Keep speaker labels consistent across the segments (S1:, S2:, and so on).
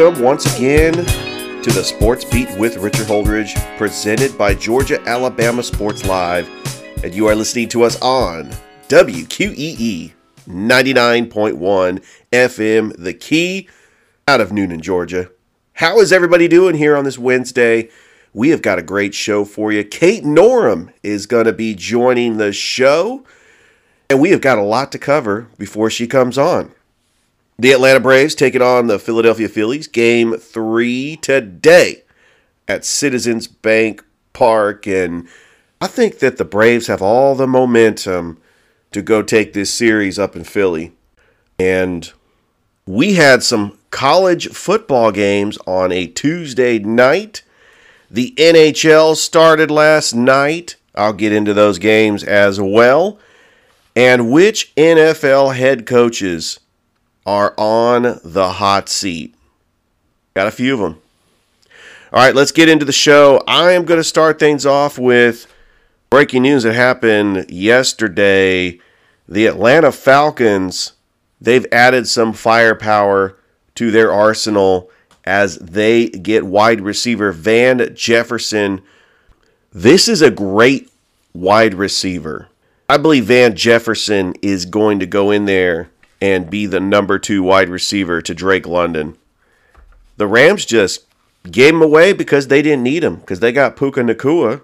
S1: Welcome once again to the Sports Beat with Richard Holdridge, presented by Georgia Alabama Sports Live. And you are listening to us on WQEE 99.1 FM, The Key, out of Newnan, Georgia. How is everybody doing here on this Wednesday? We have got a great show for you. Kate Norum is going to be joining the show, and we have got a lot to cover before she comes on. The Atlanta Braves taking on the Philadelphia Phillies. Game three today at Citizens Bank Park. And I think that the Braves have all the momentum to go take this series up in Philly. And we had some college football games on a Tuesday night. The NHL started last night. I'll get into those games as well. And which NFL head coaches are on the hot seat. Got a few of them. All right, let's get into the show. I am going to start things off with breaking news that happened yesterday. The Atlanta Falcons, they've added some firepower to their arsenal as they get wide receiver Van Jefferson. This is a great wide receiver. I believe Van Jefferson is going to go in there and be the number two wide receiver to Drake London. The Rams just gave him away because they didn't need him because they got Puka Nacua.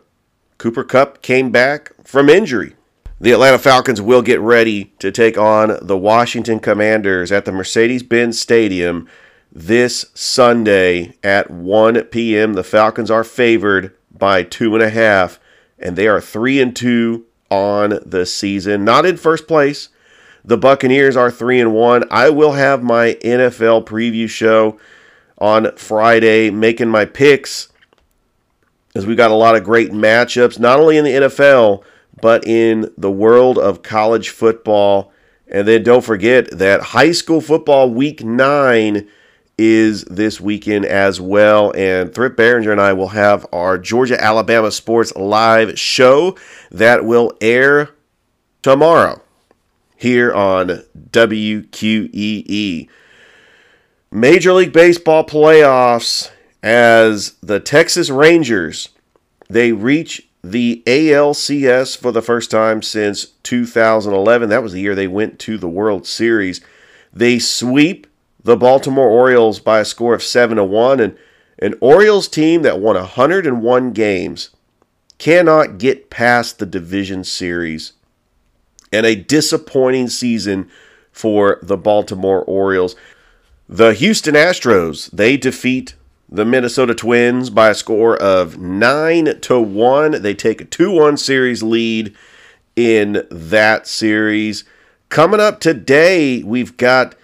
S1: Cooper Kupp came back from injury. The Atlanta Falcons will get ready to take on the Washington Commanders at the Mercedes Benz Stadium this Sunday at 1 p.m. The Falcons are favored by two and a half, and they are three and two on the season. Not in first place, the Buccaneers are 3 and 1. I will have my NFL preview show on Friday making my picks as we got a lot of great matchups not only in the NFL but in the world of college football. And then don't forget that high school football week 9 is this weekend as well. And Thrift Barringer and I will have our Georgia Alabama Sports Live show that will air tomorrow here on WQEE. Major League Baseball playoffs as the Texas Rangers they reach the ALCS for the first time since 2011. That was the year they went to the World Series. They sweep the Baltimore Orioles by a score of 7 to 1 and an Orioles team that won 101 games cannot get past the division series and a disappointing season for the Baltimore Orioles. The Houston Astros, they defeat the Minnesota Twins by a score of 9 to 1. They take a 2-1 series lead in that series. Coming up today, we've got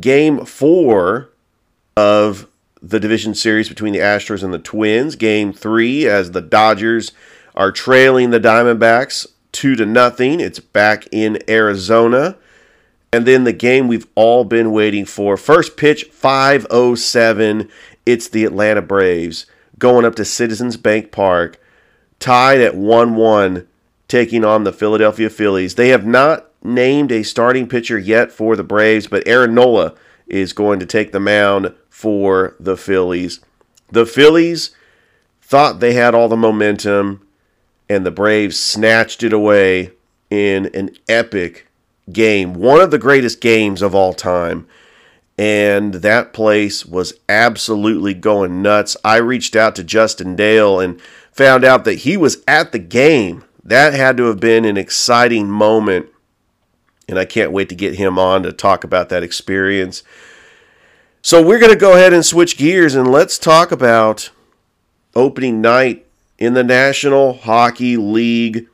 S1: game 4 of the division series between the Astros and the Twins. Game 3 as the Dodgers are trailing the Diamondbacks two to nothing. It's back in Arizona. And then the game we've all been waiting for. First pitch 507. It's the Atlanta Braves going up to Citizens Bank Park, tied at 1 1, taking on the Philadelphia Phillies. They have not named a starting pitcher yet for the Braves, but Aaron Nola is going to take the mound for the Phillies. The Phillies thought they had all the momentum and the Braves snatched it away in an epic game, one of the greatest games of all time. And that place was absolutely going nuts. I reached out to Justin Dale and found out that he was at the game. That had to have been an exciting moment. And I can't wait to get him on to talk about that experience. So we're going to go ahead and switch gears and let's talk about opening night in the National Hockey League.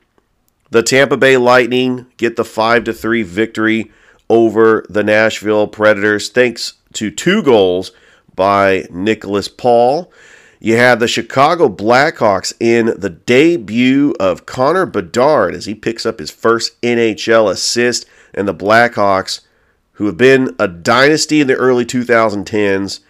S1: The Tampa Bay Lightning get the 5 to 3 victory over the Nashville Predators thanks to two goals by Nicholas Paul. You have the Chicago Blackhawks in the debut of Connor Bedard as he picks up his first NHL assist, and the Blackhawks, who have been a dynasty in the early 2010s,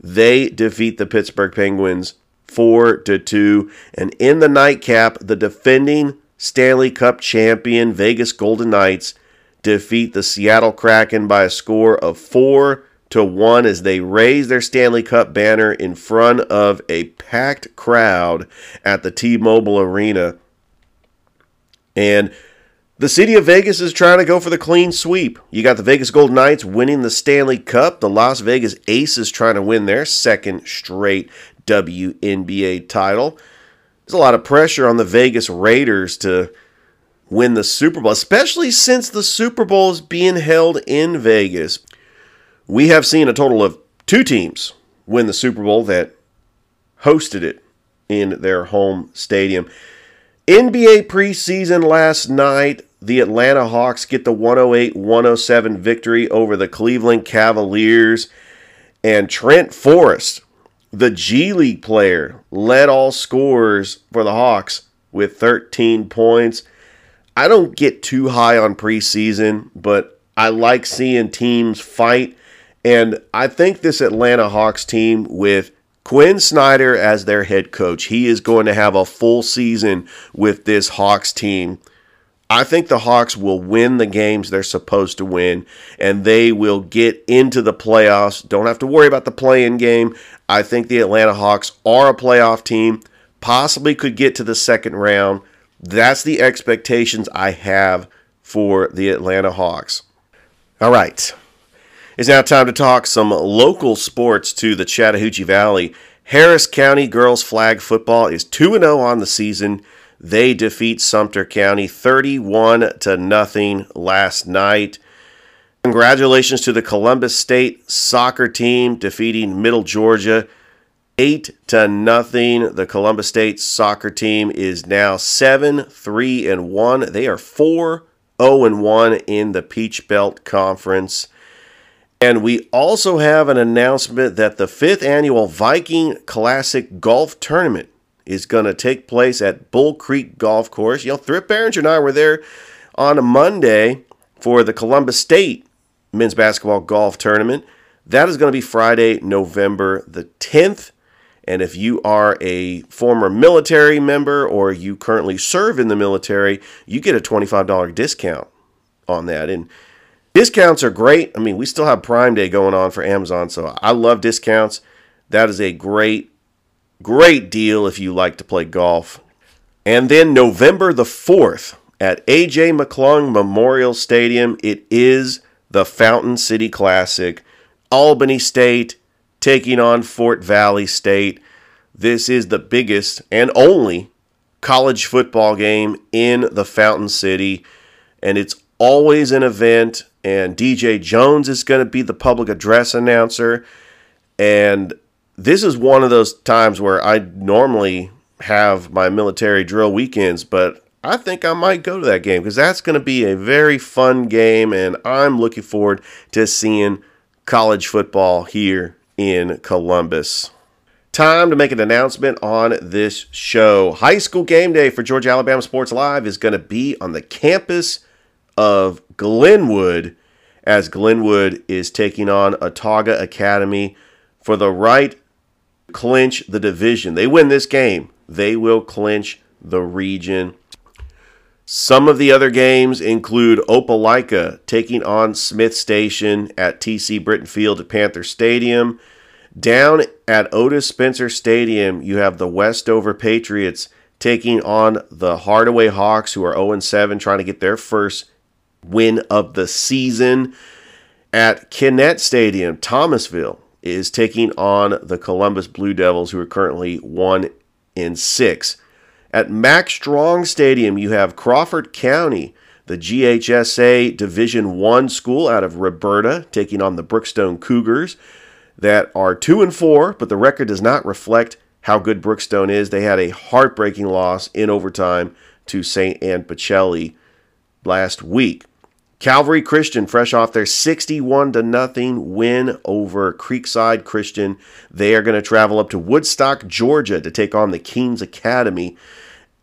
S1: they defeat the Pittsburgh Penguins 4 to 2. And in the nightcap, the defending Stanley Cup champion Vegas Golden Knights defeat the Seattle Kraken by a score of 4 to 1 as they raise their Stanley Cup banner in front of a packed crowd at the T-Mobile Arena. And the city of Vegas is trying to go for the clean sweep. You got the Vegas Golden Knights winning the Stanley Cup. The Las Vegas Aces trying to win their second straight WNBA title. There's a lot of pressure on the Vegas Raiders to win the Super Bowl, especially since the Super Bowl is being held in Vegas. We have seen a total of two teams win the Super Bowl that hosted it in their home stadium. NBA preseason last night, the Atlanta Hawks get the 108 107 victory over the Cleveland Cavaliers. And Trent Forrest, the G League player, led all scorers for the Hawks with 13 points. I don't get too high on preseason, but I like seeing teams fight. And I think this Atlanta Hawks team with Quin Snyder as their head coach. He is going to have a full season with this Hawks team. I think the Hawks will win the games they're supposed to win and they will get into the playoffs. Don't have to worry about the play in game. I think the Atlanta Hawks are a playoff team, possibly could get to the second round. That's the expectations I have for the Atlanta Hawks. All right. It's now time to talk some local sports to the Chattahoochee Valley. Harris County girls flag football is 2 0 on the season. They defeat Sumter County 31 to nothing last night. Congratulations to the Columbus State soccer team defeating Middle Georgia 8 to nothing. The Columbus State soccer team is now 7 3 and 1. They are 4 0 and 1 in the Peach Belt Conference. And we also have an announcement that the fifth annual Viking Classic Golf Tournament is going to take place at Bull Creek Golf Course. You know, Thrift Barringer and I were there on a Monday for the Columbus State Men's Basketball Golf Tournament. That is going to be Friday, November the 10th. And if you are a former military member or you currently serve in the military, you get a $25 discount on that. And Discounts are great. I mean, we still have Prime Day going on for Amazon, so I love discounts. That is a great, great deal if you like to play golf. And then November the 4th at AJ McClung Memorial Stadium, it is the Fountain City Classic. Albany State taking on Fort Valley State. This is the biggest and only college football game in the Fountain City, and it's always an event and DJ Jones is going to be the public address announcer. And this is one of those times where I normally have my military drill weekends, but I think I might go to that game because that's going to be a very fun game, and I'm looking forward to seeing college football here in Columbus. Time to make an announcement on this show. High school game day for Georgia Alabama Sports Live is going to be on the campus of Glenwood as Glenwood is taking on Autauga Academy for the right to clinch the division. They win this game, they will clinch the region. Some of the other games include Opelika taking on Smith Station at TC Britton Field at Panther Stadium. Down at Otis Spencer Stadium, you have the Westover Patriots taking on the Hardaway Hawks, who are 0 7, trying to get their first win of the season. At Kinnett Stadium, Thomasville is taking on the Columbus Blue Devils, who are currently 1 in 6. At Mack Strong Stadium, you have Crawford County, the GHSA Division 1 school out of Roberta, taking on the Brookstone Cougars that are 2 and 4, but the record does not reflect how good Brookstone is. They had a heartbreaking loss in overtime to St. Anne Pacelli last week. Calvary Christian, fresh off their 61 to nothing win over Creekside Christian, they are going to travel up to Woodstock, Georgia, to take on the Keens Academy.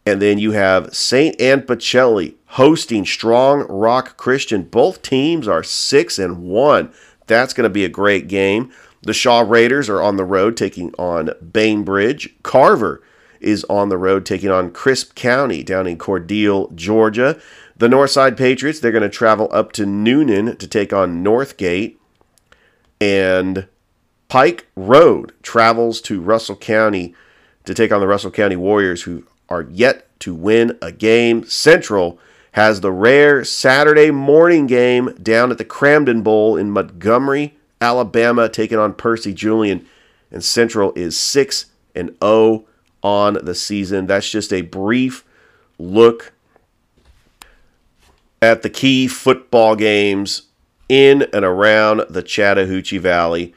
S1: And then you have St. Anne Pacelli hosting Strong Rock Christian. Both teams are six and one. That's going to be a great game. The Shaw Raiders are on the road taking on Bainbridge. Carver is on the road taking on Crisp County down in Cordele, Georgia. The Northside Patriots, they're going to travel up to Newnan to take on Northgate. And Pike Road travels to Russell County to take on the Russell County Warriors, who are yet to win a game. Central has the rare Saturday morning game down at the Cramton Bowl in Montgomery, Alabama, taking on Percy Julian. And Central is 6 and 0 on the season. That's just a brief look at the key football games in and around the Chattahoochee Valley.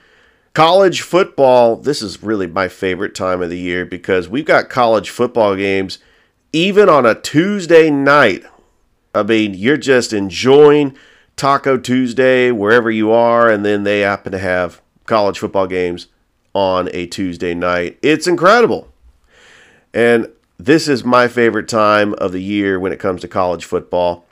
S1: College football, this is really my favorite time of the year because we've got college football games even on a Tuesday night. I mean, you're just enjoying Taco Tuesday wherever you are, and then they happen to have college football games on a Tuesday night. It's incredible. And this is my favorite time of the year when it comes to college football.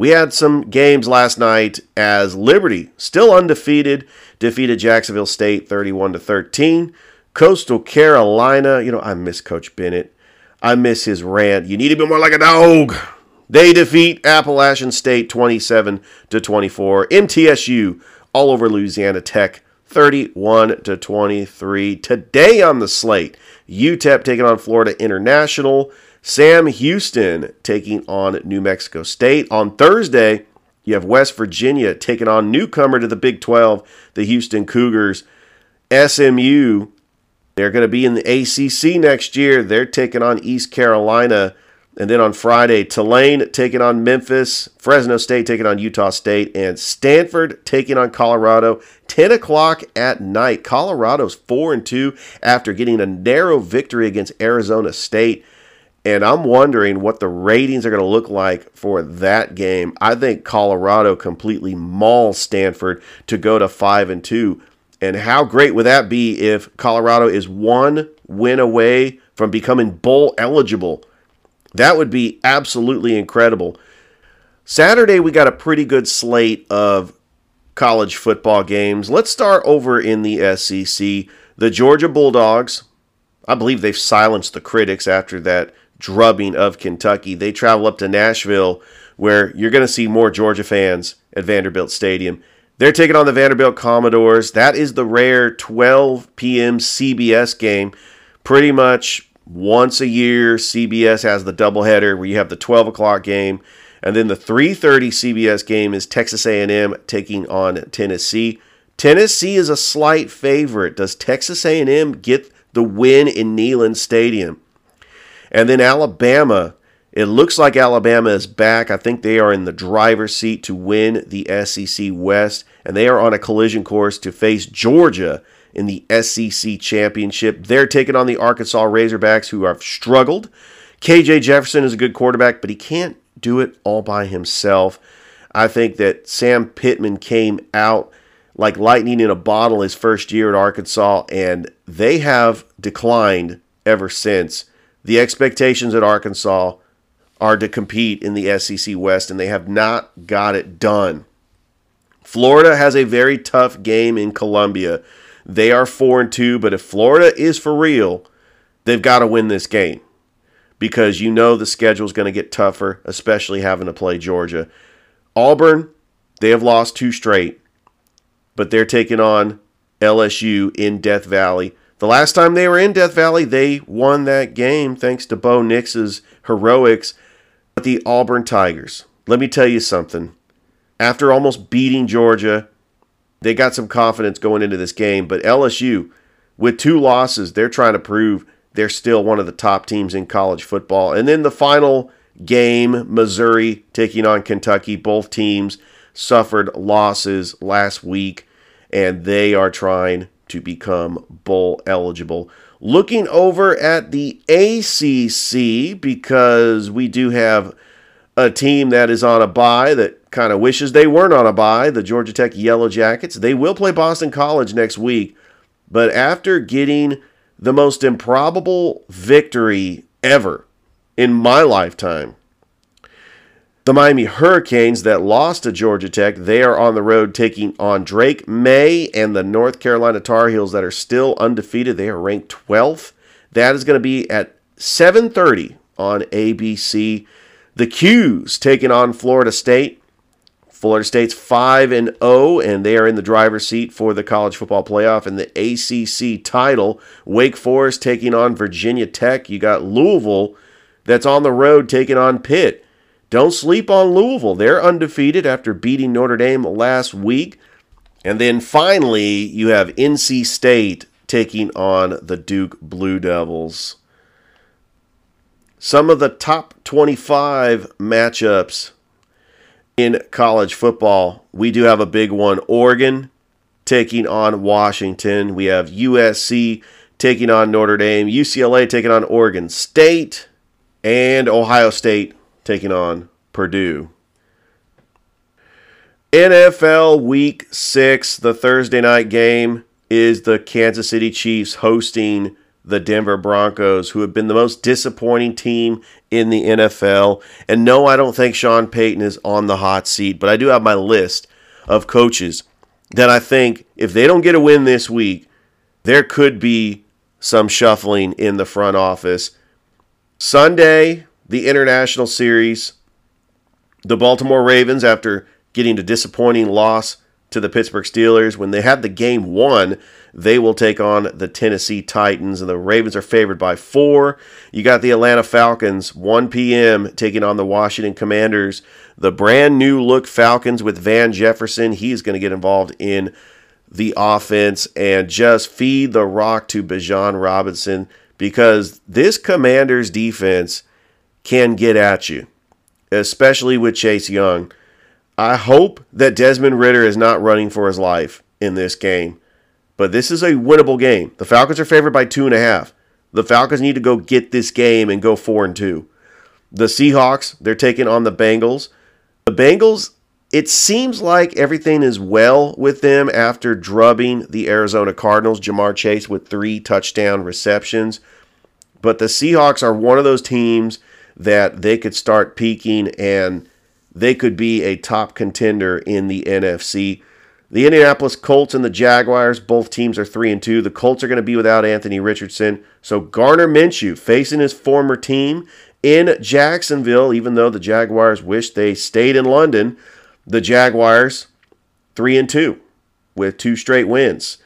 S1: We had some games last night as Liberty, still undefeated, defeated Jacksonville State 31 to 13. Coastal Carolina, you know, I miss Coach Bennett. I miss his rant. You need to be more like a dog. They defeat Appalachian State 27 to 24. MTSU all over Louisiana Tech 31 to 23. Today on the slate, UTEP taking on Florida International. Sam Houston taking on New Mexico State. On Thursday, you have West Virginia taking on newcomer to the Big 12, the Houston Cougars. SMU, they're going to be in the ACC next year. They're taking on East Carolina. And then on Friday, Tulane taking on Memphis, Fresno State taking on Utah State, and Stanford taking on Colorado. 10 o'clock at night. Colorado's 4 and 2 after getting a narrow victory against Arizona State. And I'm wondering what the ratings are going to look like for that game. I think Colorado completely mauls Stanford to go to 5 and 2. And how great would that be if Colorado is one win away from becoming bowl eligible? That would be absolutely incredible. Saturday, we got a pretty good slate of college football games. Let's start over in the SEC. The Georgia Bulldogs, I believe they've silenced the critics after that drubbing of Kentucky. They travel up to Nashville, where you're going to see more Georgia fans at Vanderbilt Stadium. They're taking on the Vanderbilt Commodores. That is the rare 12 p.m. CBS game. Pretty much once a year, CBS has the doubleheader where you have the 12 o'clock game, and then the 3:30 CBS game is Texas A&M taking on Tennessee. Tennessee is a slight favorite. Does Texas A&M get the win in Neyland Stadium? And then Alabama, it looks like Alabama is back. I think they are in the driver's seat to win the SEC West, and they are on a collision course to face Georgia in the SEC championship. They're taking on the Arkansas Razorbacks, who have struggled. KJ Jefferson is a good quarterback, but he can't do it all by himself. I think that Sam Pittman came out like lightning in a bottle his first year at Arkansas, and they have declined ever since. The expectations at Arkansas are to compete in the SEC West, and they have not got it done. Florida has a very tough game in Columbia. They are 4 and 2, but if Florida is for real, they've got to win this game because you know the schedule is going to get tougher, especially having to play Georgia. Auburn, they have lost two straight, but they're taking on LSU in Death Valley. The last time they were in Death Valley, they won that game thanks to Bo Nix's heroics. But the Auburn Tigers, let me tell you something. After almost beating Georgia, they got some confidence going into this game. But LSU, with two losses, they're trying to prove they're still one of the top teams in college football. And then the final game, Missouri taking on Kentucky. Both teams suffered losses last week, and they are trying to become bowl eligible. Looking over at the ACC, because we do have a team that is on a bye that kind of wishes they weren't on a bye, the Georgia Tech Yellow Jackets. They will play Boston College next week, but after getting the most improbable victory ever in my lifetime the Miami Hurricanes that lost to Georgia Tech, they are on the road taking on Drake Maye and the North Carolina Tar Heels that are still undefeated. They are ranked 12th. That is going to be at 7:30 on ABC. The 'Cuse taking on Florida State. Florida State's 5 and 0 and they are in the driver's seat for the college football playoff and the ACC title. Wake Forest taking on Virginia Tech. You got Louisville that's on the road taking on Pitt. Don't sleep on Louisville. They're undefeated after beating Notre Dame last week. And then finally, you have NC State taking on the Duke Blue Devils. Some of the top 25 matchups in college football. We do have a big one Oregon taking on Washington. We have USC taking on Notre Dame, UCLA taking on Oregon State, and Ohio State taking on Purdue. NFL Week 6, the Thursday night game, is the Kansas City Chiefs hosting the Denver Broncos, who have been the most disappointing team in the NFL. And no, I don't think Sean Payton is on the hot seat, but I do have my list of coaches that I think if they don't get a win this week, there could be some shuffling in the front office. Sunday, the International Series, the Baltimore Ravens, after getting a disappointing loss to the Pittsburgh Steelers, when they had the game won, they will take on the Tennessee Titans, and the Ravens are favored by four. You got the Atlanta Falcons, 1 p.m., taking on the Washington Commanders. The brand new look Falcons with Van Jefferson. He's going to get involved in the offense and just feed the rock to Bijan Robinson because this Commanders defense can get at you, especially with Chase Young. I hope that Desmond Ridder is not running for his life in this game. But this is a winnable game. The Falcons are favored by two and a half. The Falcons need to go get this game and go four and two. The Seahawks, they're taking on the Bengals. The Bengals, it seems like everything is well with them after drubbing the Arizona Cardinals. Ja'Marr Chase with three touchdown receptions. But the Seahawks are one of those teams that they could start peaking and they could be a top contender in the NFC. The Indianapolis Colts and the Jaguars, both teams are 3 and 2. The Colts are going to be without Anthony Richardson. So Gardner Minshew facing his former team in Jacksonville, even though the Jaguars wish they stayed in London. The Jaguars 3 and 2 with two straight wins.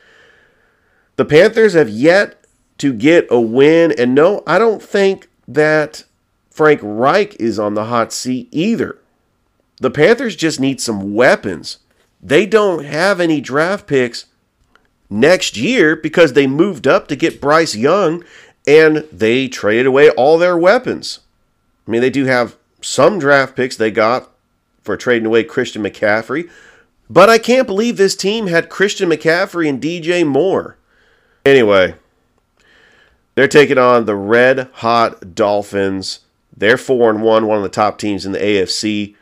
S1: The Panthers have yet to get a win and no, I don't think that Frank Reich is on the hot seat either. The Panthers just need some weapons they don't have any draft picks next year because they moved up to get Bryce Young and they traded away all their weapons. I mean, they do have some draft picks they got for trading away Christian McCaffrey, but I can't believe this team had Christian McCaffrey and DJ Moore. Anyway, they're taking on the red hot Dolphins. They're 4 and 1, one of the top teams in the AFC.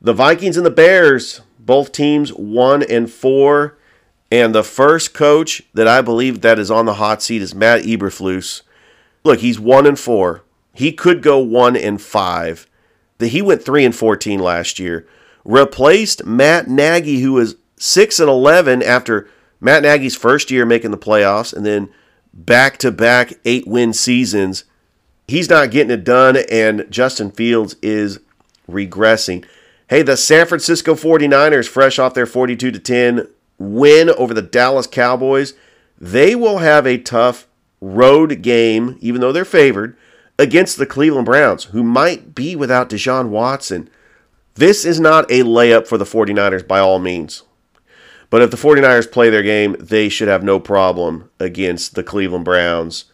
S1: The Vikings and the Bears, both teams one and four. And the first coach that I believe that is on the hot seat is Matt Eberflus. Look, he's one and four. He could go one and five. He went three and fourteen last year. Replaced Matt Nagy, who was six and eleven after Matt Nagy's first year making the playoffs, and then back to back eight win seasons. He's not getting it done, and Justin Fields is regressing. Hey, the San Francisco 49ers, fresh off their 42 to 10 win over the Dallas Cowboys, they will have a tough road game, even though they're favored, against the Cleveland Browns, who might be without Deshaun Watson. This is not a layup for the 49ers by all means. But if the 49ers play their game, they should have no problem against the Cleveland Browns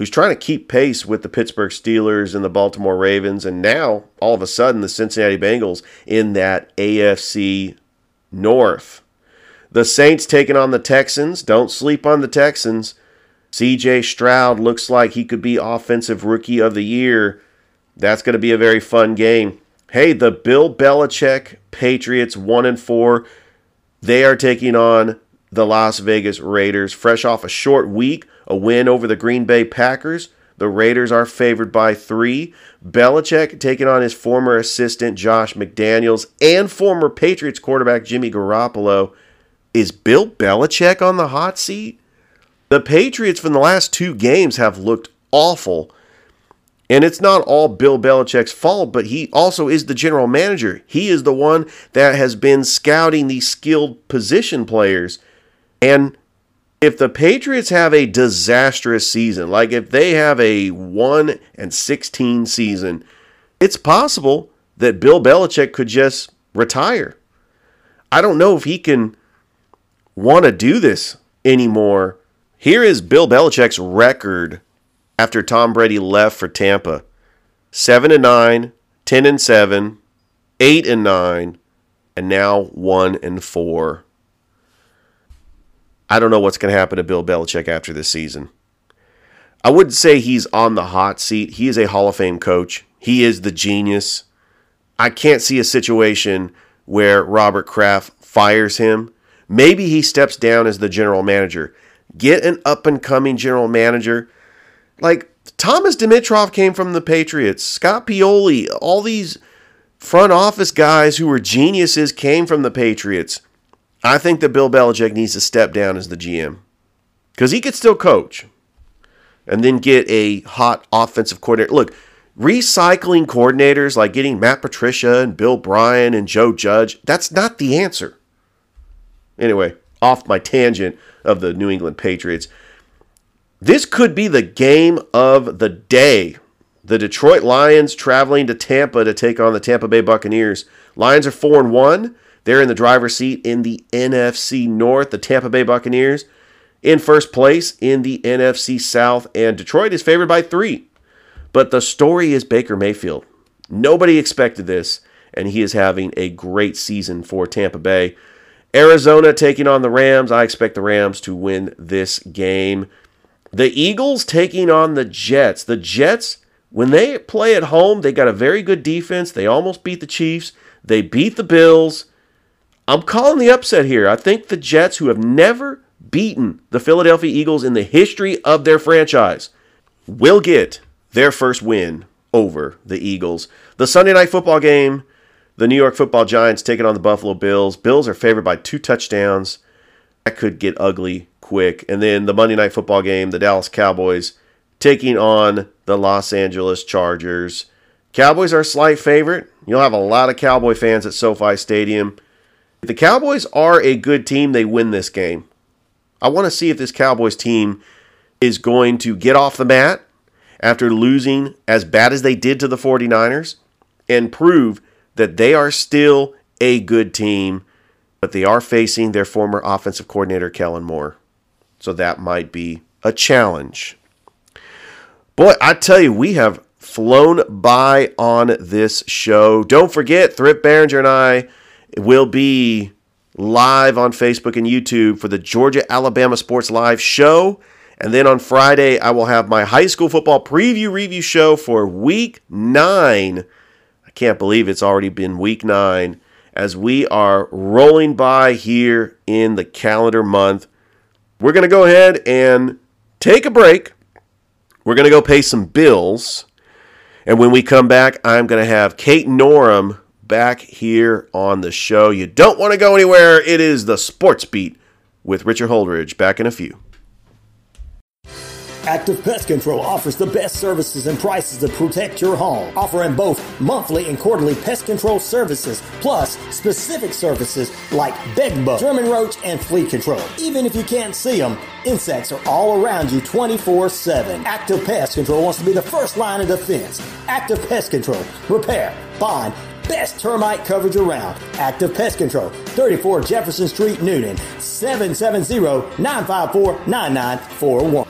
S1: who's trying to keep pace with the Pittsburgh Steelers and the Baltimore Ravens, and now all of a sudden the Cincinnati Bengals in that AFC North. The Saints taking on the Texans. Don't sleep on the Texans. CJ Stroud looks like he could be Offensive Rookie of the Year. That's going to be a very fun game. Hey, the Bill Belichick Patriots 1 and 4. They are taking on the Las Vegas Raiders, fresh off a short week a win over the Green Bay Packers. The Raiders are favored by three. Belichick taking on his former assistant Josh McDaniels and former Patriots quarterback Jimmy Garoppolo. Is Bill Belichick on the hot seat? The Patriots from the last two games have looked awful. And it's not all Bill Belichick's fault, but he also is the general manager. He is the one that has been scouting these skilled position players. And if the Patriots have a disastrous season, like if they have a 1 and 16 season, it's possible that Bill Belichick could just retire. I don't know if he can want to do this anymore. Here is Bill Belichick's record after Tom Brady left for Tampa. 7 and 9, 10 and 7, 8 and 9, and now 1 and 4. I don't know what's going to happen to Bill Belichick after this season. I wouldn't say he's on the hot seat. He is a Hall of Fame coach. He is the genius. I can't see a situation where Robert Kraft fires him. Maybe he steps down as the general manager. Get an up and coming general manager. Like Thomas Dimitroff came from the Patriots. Scott Pioli, all these front office guys who were geniuses came from the Patriots. I think that Bill Belichick needs to step down as the GM because he could still coach and then get a hot offensive coordinator. Look, recycling coordinators like getting Matt Patricia and Bill O'Brien and Joe Judge, that's not the answer. Anyway, off my tangent of the New England Patriots. This could be the game of the day. The Detroit Lions traveling to Tampa to take on the Tampa Bay Buccaneers. Lions are 4 and 1. They're in the driver's seat in the NFC North. The Tampa Bay Buccaneers in first place in the NFC South, and Detroit is favored by three. But the story is Baker Mayfield. Nobody expected this, and he is having a great season for Tampa Bay. Arizona taking on the Rams. I expect the Rams to win this game. The Eagles taking on the Jets. The Jets, when they play at home, they got a very good defense. They almost beat the Chiefs. They beat the Bills. I'm calling the upset here. I think the Jets, who have never beaten the Philadelphia Eagles in the history of their franchise, will get their first win over the Eagles. The Sunday night football game, the New York football Giants taking on the Buffalo Bills. Bills are favored by two touchdowns. That could get ugly quick. And then the Monday night football game, the Dallas Cowboys taking on the Los Angeles Chargers. Cowboys are a slight favorite. You'll have a lot of Cowboy fans at SoFi Stadium. If the Cowboys are a good team, they win this game. I want to see if this Cowboys team is going to get off the mat after losing as bad as they did to the 49ers and prove that they are still a good team, but they are facing their former offensive coordinator, Kellen Moore. So that might be a challenge. Boy, I tell you, we have flown by on this show. Don't forget, Thrift Barringer and I will be live on Facebook and YouTube for the Georgia Alabama Sports Live show. And then on Friday, I will have my high school football preview review show for week nine. I can't believe it's already been week nine as we are rolling by here in the calendar month. We're going to go ahead and take a break. We're going to go pay some bills. And when we come back, I'm going to have Kate Norum back here on the show. You don't want to go anywhere. It is the Sports Beat with Richard Holdridge. Back in a few.
S2: Active Pest Control offers the best services and prices to protect your home, offering both monthly and quarterly pest control services, plus specific services like bedbug, German roach, and flea control. Even if you can't see them, insects are all around you 24 7. Active Pest Control wants to be the first line of defense. Active Pest Control, repair, bond, best termite coverage around. Active Pest Control, 34 Jefferson Street, Newton, 770 954 9941.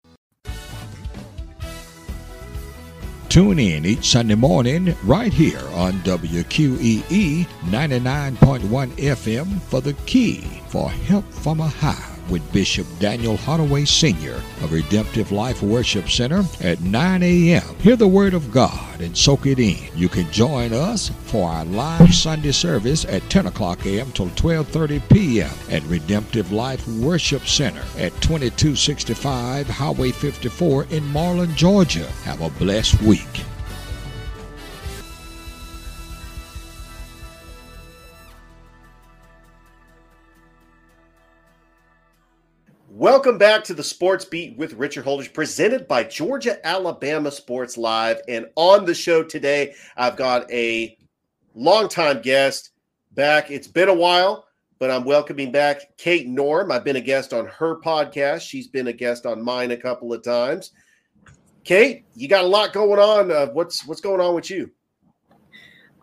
S3: Tune in each Sunday morning right here on WQEE 99.1 FM for the key for help from a high with Bishop Daniel Holloway Sr. of Redemptive Life Worship Center at 9 a.m. Hear the Word of God and soak it in. You can join us for our live Sunday service at 10 o'clock a.m. till 12.30 p.m. at Redemptive Life Worship Center at 2265 Highway 54 in Marlin, Georgia. Have a blessed week.
S1: Welcome back to the Sports Beat with Richard Holdridge, presented by Georgia Alabama Sports Live. And on the show today, I've got a longtime guest back. It's been a while, but I'm welcoming back Kate Norum. I've been a guest on her podcast. She's been a guest on mine a couple of times. Kate, you got a lot going on. Uh, what's what's going on with you?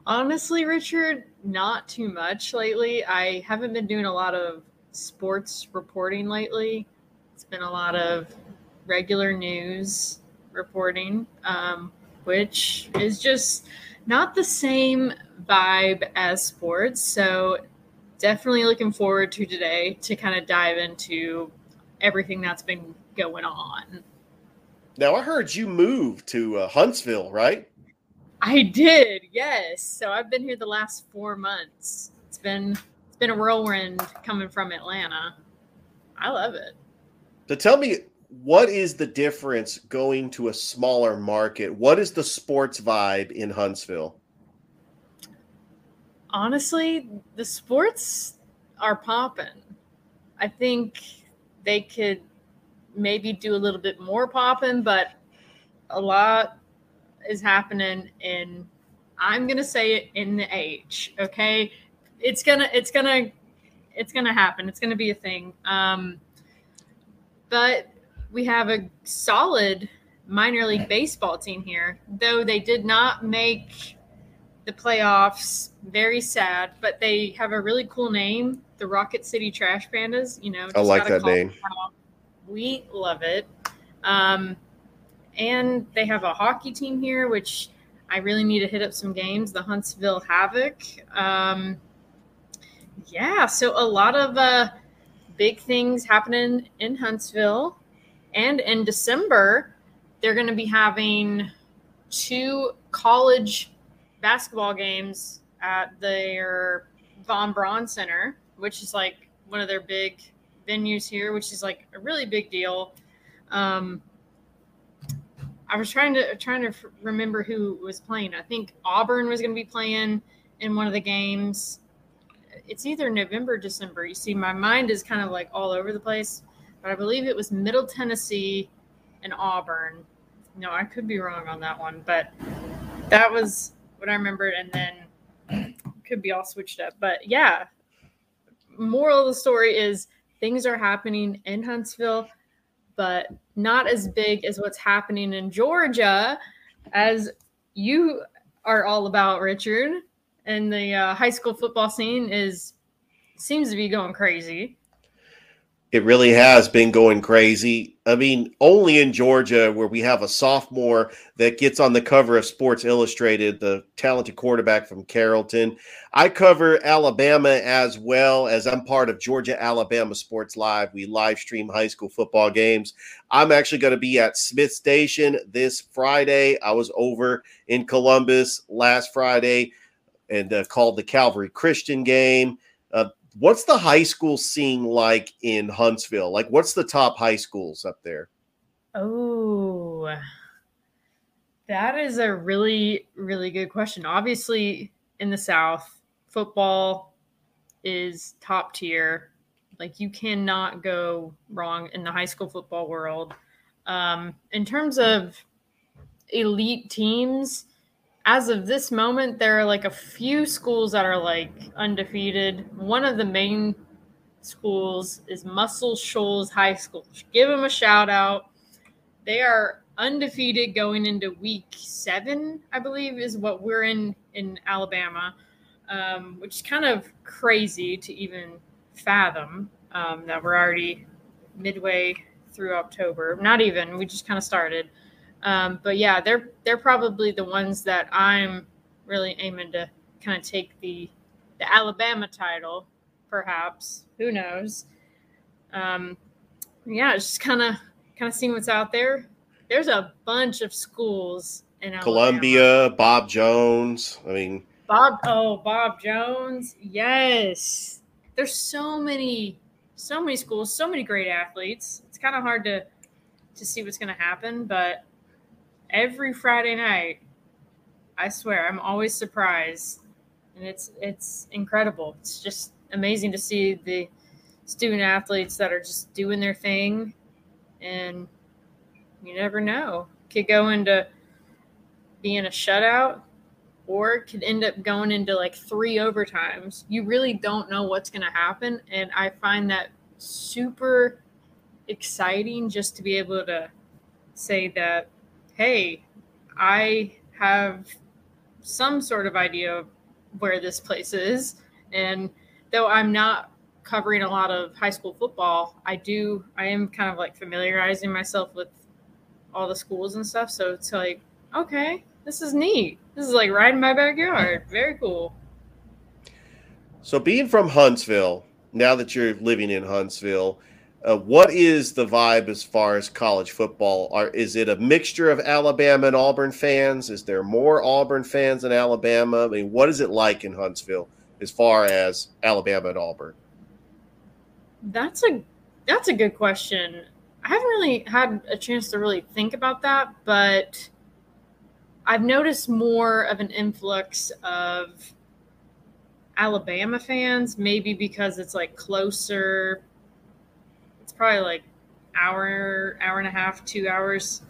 S4: Honestly, Richard, not too much lately. I haven't been doing a lot of sports reporting lately. It's been a lot of regular news reporting, um, which is just not the same vibe as sports. So, definitely looking forward to today to kind of dive into everything that's been going on.
S1: Now, I heard you moved to uh, Huntsville, right?
S4: I did, yes. So I've been here the last four months. It's been been a whirlwind coming from Atlanta. I love it.
S1: So tell me, what is the difference going to a smaller market? What is the sports vibe in Huntsville?
S4: Honestly, the sports are popping. I think they could maybe do a little bit more popping, but a lot is happening in I'm gonna say it in the H. Okay. It's gonna it's gonna it's gonna happen. It's gonna be a thing. Um but we have a solid minor league baseball team here, though they did not make the playoffs. Very sad, but they have a really cool name, the Rocket City Trash Pandas. You know,
S1: I like that name.
S4: We love it. Um, and they have a hockey team here, which I really need to hit up some games. The Huntsville Havoc. Um, yeah, so a lot of uh, big things happening in Huntsville. And in December, they're going to be having two college basketball games at their Von Braun Center, which is like one of their big venues here, which is like a really big deal. Um, I was trying to trying to remember who was playing. I think Auburn was going to be playing in one of the games. It's either November December. You see, my mind is kind of like all over the place, but I believe it was Middle Tennessee and Auburn. No, I could be wrong on that one, but that was what I remembered, and then could be all switched up. But yeah, moral of the story is things are happening in Huntsville, but not as big as what's happening in Georgia, as you are all about, Richard. And the uh, high school football scene is seems to be going crazy.
S1: It really has been going crazy. I mean, only in Georgia, where we have a sophomore that gets on the cover of Sports Illustrated, the talented quarterback from Carrollton. I cover Alabama as well as I'm part of Georgia Alabama Sports Live. We live stream high school football games. I'm actually going to be at Smith Station this Friday. I was over in Columbus last Friday and uh, called the Calvary Christian game. Uh, what's the high school scene like in Huntsville? Like, what's the top high schools up there?
S4: Oh, that is a really, really good question. Obviously, in the South, football is top tier. Like, you cannot go wrong in the high school football world. Um, in terms of elite teams, as of this moment, there are like a few schools that are like undefeated. One of the main schools is Muscle Shoals High School. Give them a shout out. They are undefeated going into week seven, I believe, is what we're in in Alabama, um, which is kind of crazy to even fathom um, that we're already midway through October. Not even, we just kind of started. Um, but yeah, they're they're probably the ones that I'm really aiming to kind of take the the Alabama title, perhaps. Who knows? Um, yeah, just kind of kind of seeing what's out there. There's a bunch of schools in Alabama.
S1: Columbia, Bob Jones. I mean,
S4: Bob. Oh, Bob Jones. Yes, there's so many, so many schools, so many great athletes. It's kind of hard to to see what's going to happen, but every Friday night, I swear, I'm always surprised, and it's it's incredible. It's just amazing to see the student athletes that are just doing their thing, and you never know. Could go into being a shutout, or could end up going into like three overtimes. You really don't know what's going to happen, and I find that super exciting just to be able to say that, hey, I have some sort of idea of where this place is. And though I'm not covering a lot of high school football, I do, I am kind of like familiarizing myself with all the schools and stuff. So it's like, okay, this is neat. This is like right in my backyard. Very cool.
S1: So, being from Huntsville, now that you're living in Huntsville, uh, what is the vibe as far as college football? Are is it a mixture of Alabama and Auburn fans? Is there more Auburn fans than Alabama? I mean, what is it like in Huntsville as far as Alabama and Auburn?
S4: That's a that's a good question. I haven't really had a chance to really think about that, but I've noticed more of an influx of Alabama fans, maybe because it's like closer probably like hour, hour and a half, two hours.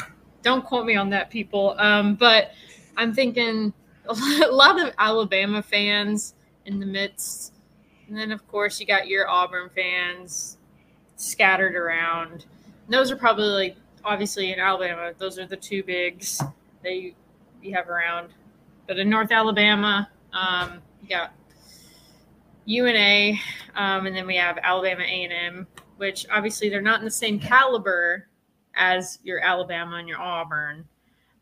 S4: Don't quote me on that, people. Um, but I'm thinking a lot of Alabama fans in the midst. And then, of course, you got your Auburn fans scattered around. And those are probably like, obviously, in Alabama, those are the two bigs that you, you have around. But in North Alabama, um, you got UNA, um, and then we have Alabama A&M, which obviously they're not in the same caliber as your Alabama and your Auburn.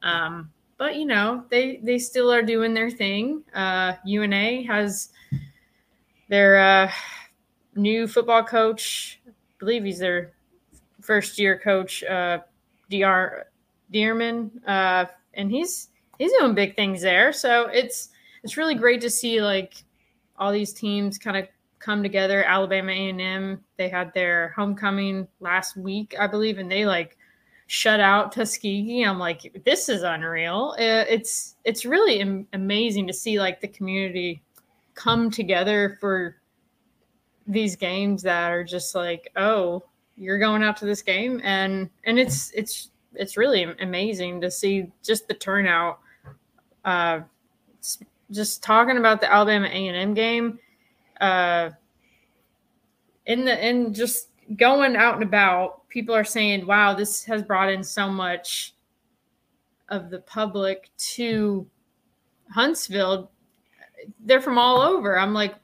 S4: Um, but you know, they they still are doing their thing. Uh, UNA has their uh, new football coach. I believe he's their first year coach, uh, Dr. Dearmon, uh, and he's he's doing big things there. So it's it's really great to see like all these teams kind of come together. Alabama A&M, they had their homecoming last week, I believe, and they like shut out Tuskegee. I'm like, this is unreal. It's it's really amazing to see like the community come together for these games that are just like, oh, you're going out to this game, and and it's it's it's really amazing to see just the turnout. Uh, just talking about the Alabama A&M game uh, in the in just going out and about, people are saying, "Wow, this has brought in so much of the public to Huntsville." They're from all over. I'm like,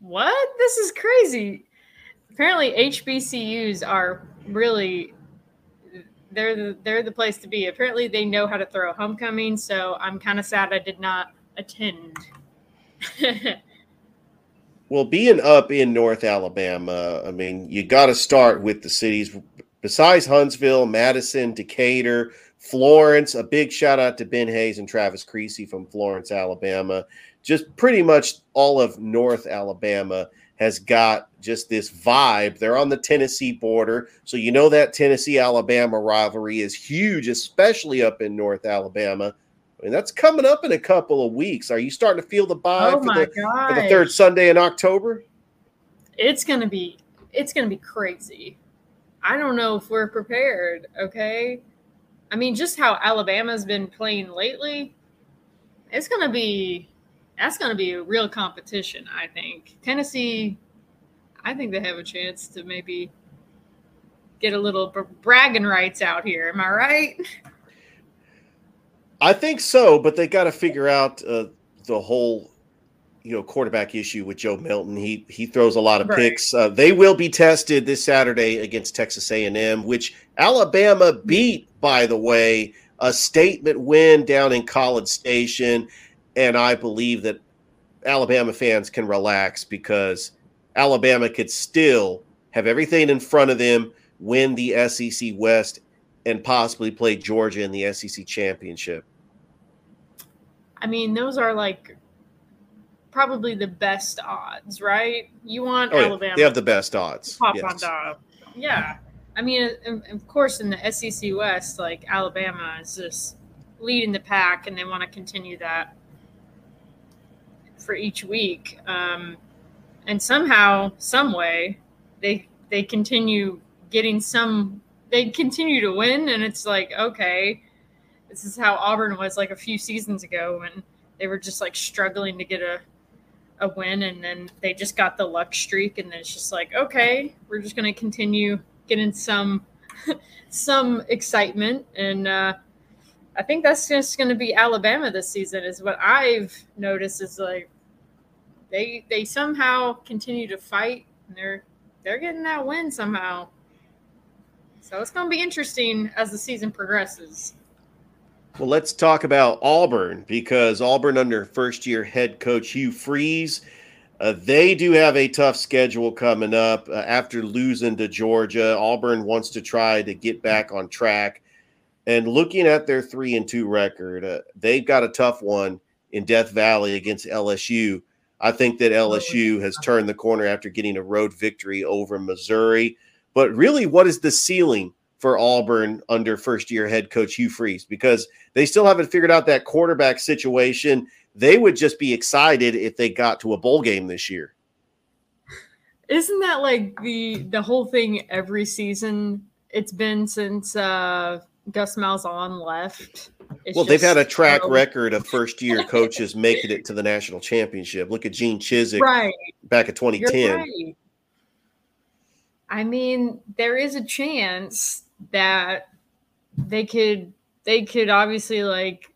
S4: "What? This is crazy." Apparently, HBCUs are really they're the they're the place to be. Apparently, they know how to throw a homecoming. So I'm kind of sad I did not attend.
S1: Well, being up in North Alabama, I mean, you got to start with the cities besides Huntsville, Madison, Decatur, Florence. A big shout out to Ben Hayes and Travis Creasy from Florence, Alabama. Just pretty much all of North Alabama has got just this vibe. They're on the Tennessee border. So, you know, that Tennessee Alabama rivalry is huge, especially up in North Alabama. I mean, that's coming up in a couple of weeks. Are you starting to feel the vibe
S4: oh
S1: for, the, for the third Sunday in October?
S4: It's gonna be it's gonna be crazy. I don't know if we're prepared. Okay, I mean, just how Alabama's been playing lately, it's gonna be that's gonna be a real competition. I think Tennessee. I think they have a chance to maybe get a little bragging rights out here. Am I right?
S1: I think so, but they got to figure out uh, the whole, you know, quarterback issue with Joe Milton. He he throws a lot of right. picks. Uh, they will be tested this Saturday against Texas A&M, which Alabama beat, by the way, a statement win down in College Station, and I believe that Alabama fans can relax because Alabama could still have everything in front of them, win the SEC West, and possibly play Georgia in the SEC championship.
S4: I mean, those are like probably the best odds, right? You want oh, Alabama.
S1: Yeah. They have the best odds.
S4: Pop yes. on. Yeah. I mean, of course, in the SEC West, like Alabama is just leading the pack, and they want to continue that for each week. Um, and somehow, some way, they they continue getting some they continue to win, and it's like, okay, this is how Auburn was like a few seasons ago when they were just like struggling to get a a win, and then they just got the luck streak, and then it's just like, okay, we're just going to continue getting some some excitement, and uh, I think that's just going to be Alabama this season. Is what I've noticed is like they they somehow continue to fight, and they're they're getting that win somehow. So it's going to be interesting as the season progresses.
S1: Well, let's talk about Auburn because Auburn, under first year head coach Hugh Freeze, uh, they do have a tough schedule coming up uh, after losing to Georgia. Auburn wants to try to get back on track. And looking at their three and two record, uh, they've got a tough one in Death Valley against LSU. I think that LSU has turned the corner after getting a road victory over Missouri. But really, what is the ceiling for Auburn under first year head coach Hugh Freeze? Because they still haven't figured out that quarterback situation. They would just be excited if they got to a bowl game this year.
S4: Isn't that like the the whole thing every season? It's been since uh, Gus Malzahn left.
S1: It's well, they've had a track so... record of first year coaches making it to the national championship. Look at Gene Chizik
S4: right.
S1: back in 2010.
S4: I mean, there is a chance that they could they could obviously like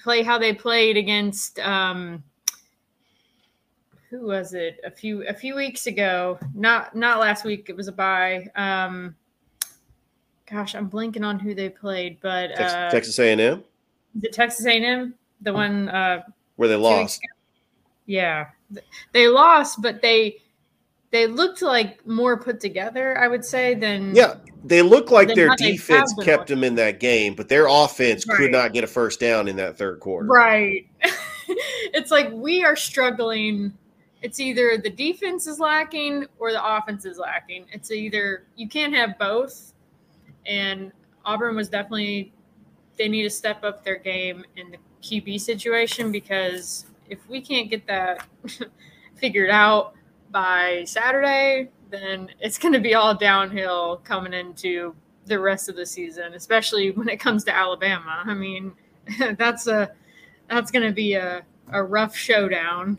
S4: play how they played against um who was it? A few a few weeks ago. Not not last week it was a bye. Um gosh i'm blanking on who they played but
S1: texas, uh, texas a&m
S4: the texas a&m the one uh
S1: where they lost.
S4: yeah. They lost but they they looked like more put together, I would say, than
S1: yeah. They look like their defense kept them in that game, but their offense right. could not get a first down in that third quarter.
S4: Right. it's like we are struggling. It's either the defense is lacking or the offense is lacking. It's either you can't have both. And Auburn was definitely they need to step up their game in the QB situation because if we can't get that figured out, by Saturday, then it's going to be all downhill coming into the rest of the season, especially when it comes to Alabama. I mean, that's a that's going to be a, a rough showdown.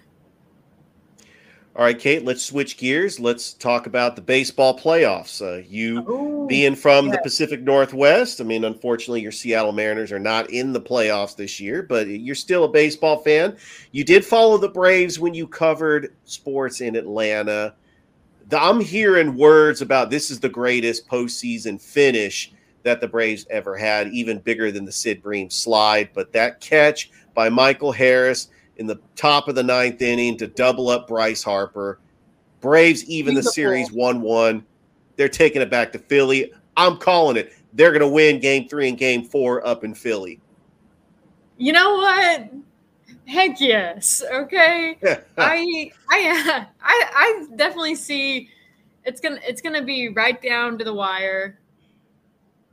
S1: All right, Kate, let's switch gears. Let's talk about the baseball playoffs. Uh, you Ooh, being from yes. the Pacific Northwest, I mean, unfortunately, your Seattle Mariners are not in the playoffs this year, but you're still a baseball fan. You did follow the Braves when you covered sports in Atlanta. I'm hearing words about this is the greatest postseason finish that the Braves ever had, even bigger than the Sid Bream slide. But that catch by Michael Harris – in the top of the ninth inning to double up Bryce Harper. Braves even Beautiful. the series 1 1. They're taking it back to Philly. I'm calling it. They're going to win game three and game four up in Philly.
S4: You know what? Heck yes. Okay. I, I, I, I definitely see it's gonna it's gonna be right down to the wire.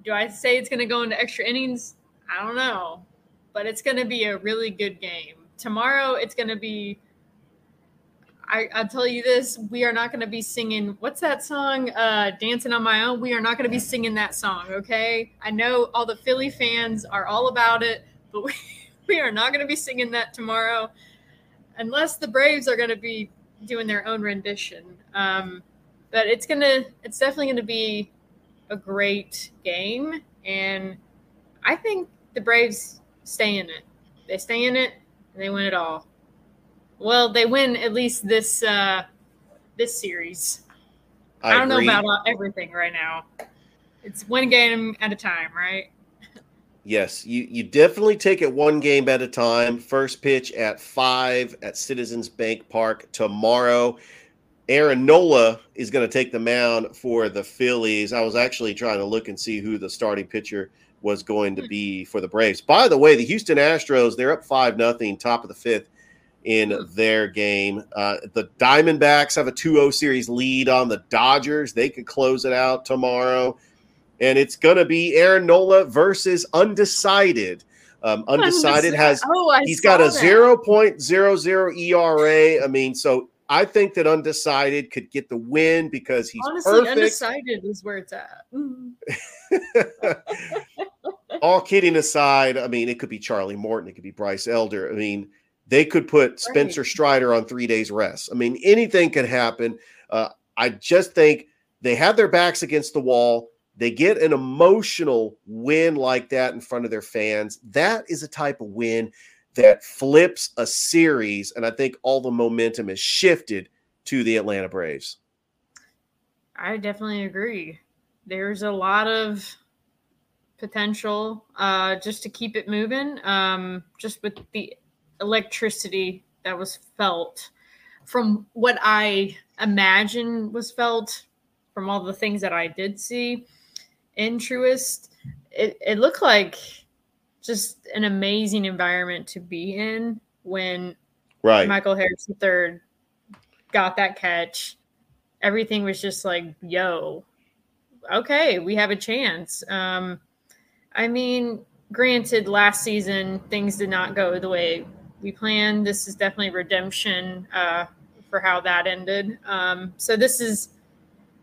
S4: Do I say it's gonna go into extra innings? I don't know, but it's gonna be a really good game tomorrow it's going to be I, I'll tell you this: we are not going to be singing. What's that song? Uh, "Dancing on My Own." We are not going to be singing that song. Okay, I know all the Philly fans are all about it, but we, we are not going to be singing that tomorrow, unless the Braves are going to be doing their own rendition. Um, but it's gonna it's definitely gonna be a great game, and I think the Braves stay in it. They stay in it they win it all. Well, they win at least this uh, this series. I, I don't agree. know about everything right now. It's one game at a time, right?
S1: Yes, you, you definitely take it one game at a time. First pitch at five at Citizens Bank Park tomorrow. Aaron Nola is going to take the mound for the Phillies. I was actually trying to look and see who the starting pitcher was going to hmm. be for the Braves. By the way, the Houston Astros, they're up 5 nothing, top of the fifth in hmm. their game. Uh, the Diamondbacks have a 2 0 series lead on the Dodgers. They could close it out tomorrow and it's going to be Aaron Nola versus undecided. Um, undecided has oh, he's got a zero point zero zero ERA. I mean, so I think that undecided could get the win because he's honestly perfect.
S4: undecided is where it's at.
S1: All kidding aside, I mean, it could be Charlie Morton, it could be Bryce Elder. I mean, they could put Spencer. Strider on three days rest. I mean, anything could happen. Uh, I just think they have their backs against the wall they get an emotional win like that in front of their fans. That is a type of win that flips a series. And I think all the momentum is shifted to the Atlanta Braves.
S4: I definitely agree. There's a lot of potential uh, just to keep it moving, um, just with the electricity that was felt from what I imagine was felt from all the things that I did see in Truist, it, it looked like just an amazing environment to be in when
S1: right.
S4: Michael Harris III got that catch. Everything was just like, yo, okay, we have a chance. Um, I mean, granted, last season things did not go the way we planned. This is definitely redemption uh, for how that ended. Um, so this is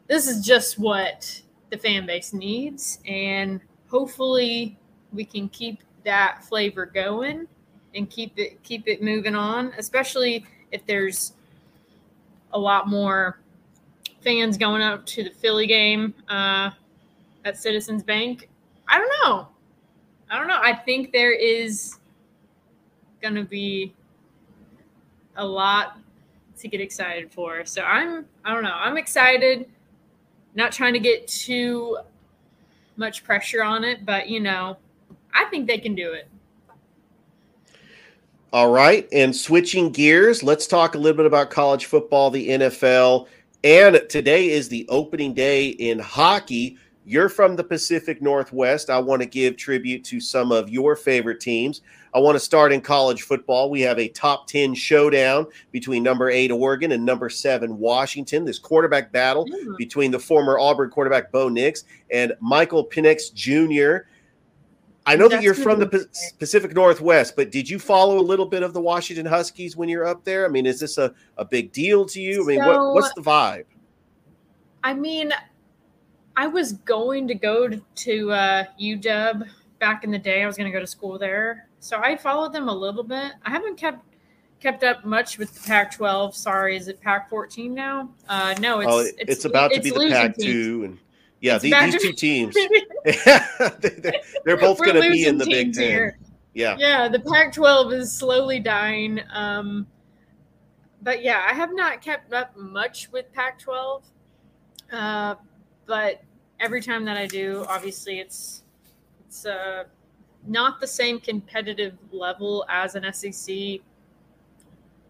S4: this is just what the fan base needs. And hopefully we can keep that flavor going and keep it keep it moving on, especially if there's a lot more fans going up to the Philly game uh, at Citizens Bank. I don't know. I don't know. I think there is going to be a lot to get excited for. So I'm I don't know. I'm excited not trying to get too much pressure on it, but you know, I think they can do it.
S1: All right. And switching gears, let's talk a little bit about college football, the NFL. And today is the opening day in hockey. You're from the Pacific Northwest. I want to give tribute to some of your favorite teams. I want to start in college football. We have a top 10 showdown between number eight Oregon and number seven Washington. This quarterback battle mm. between the former Auburn quarterback Bo Nix and Michael Penix Jr. I know That's that you're from the Pacific Northwest, but did you follow a little bit of the Washington Huskies when you're up there? I mean, is this a, a big deal to you? I mean, so, what, what's the vibe?
S4: I mean, I was going to go to uh, UW back in the day. I was going to go to school there, so I followed them a little bit. I haven't kept kept up much with the Pac-12. Sorry, is it Pac-14 now? Uh, no, it's
S1: oh, it's,
S4: it's,
S1: about to be the Pac-2, and yeah, these, these two teams, they're, they're both going to be in the Big Ten. Here. Yeah,
S4: yeah, the Pac-12 is slowly dying. Um, but yeah, I have not kept up much with Pac-12. Uh, but every time that I do, obviously it's it's uh, not the same competitive level as an SEC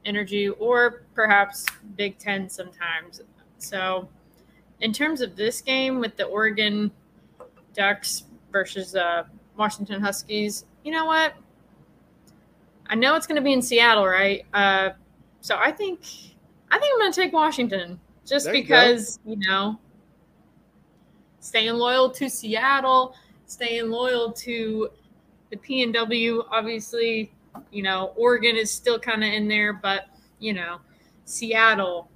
S4: energy or perhaps Big Ten sometimes. So, in terms of this game with the Oregon Ducks versus uh, Washington Huskies, you know what? I know it's going to be in Seattle, right? Uh, so I think I think I'm going to take Washington just there because you, you know staying loyal to Seattle, staying loyal to the PNW. Obviously, you know, Oregon is still kind of in there, but you know, Seattle,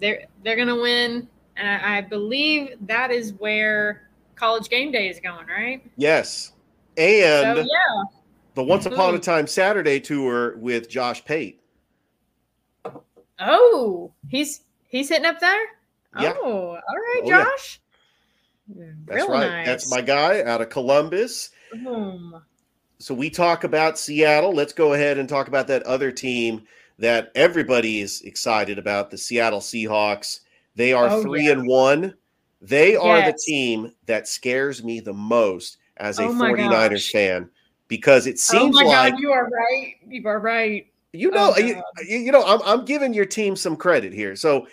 S4: they're they're gonna win, and I, I believe that is where College Game Day is going, right?
S1: Yes, and so, yeah, the Once Upon a mm-hmm. Time Saturday tour with Josh Pate.
S4: Oh, he's he's hitting up there.
S1: Yeah.
S4: Oh, all right,
S1: Oh, yeah. That's
S4: Real
S1: right.
S4: nice.
S1: That's my guy out of Columbus.
S4: Home.
S1: So we talk about Seattle. Let's go ahead and talk about that other team that everybody is excited about, the Seattle Seahawks. They are
S4: Oh,
S1: three
S4: yeah.
S1: and one. They are the team that scares me the most as a
S4: Oh my
S1: 49ers
S4: gosh.
S1: fan because it
S4: Oh
S1: seems
S4: my
S1: like
S4: God, you are right. You are right.
S1: you oh, know
S4: Oh,
S1: you, you you know I'm, I'm giving your team some credit here so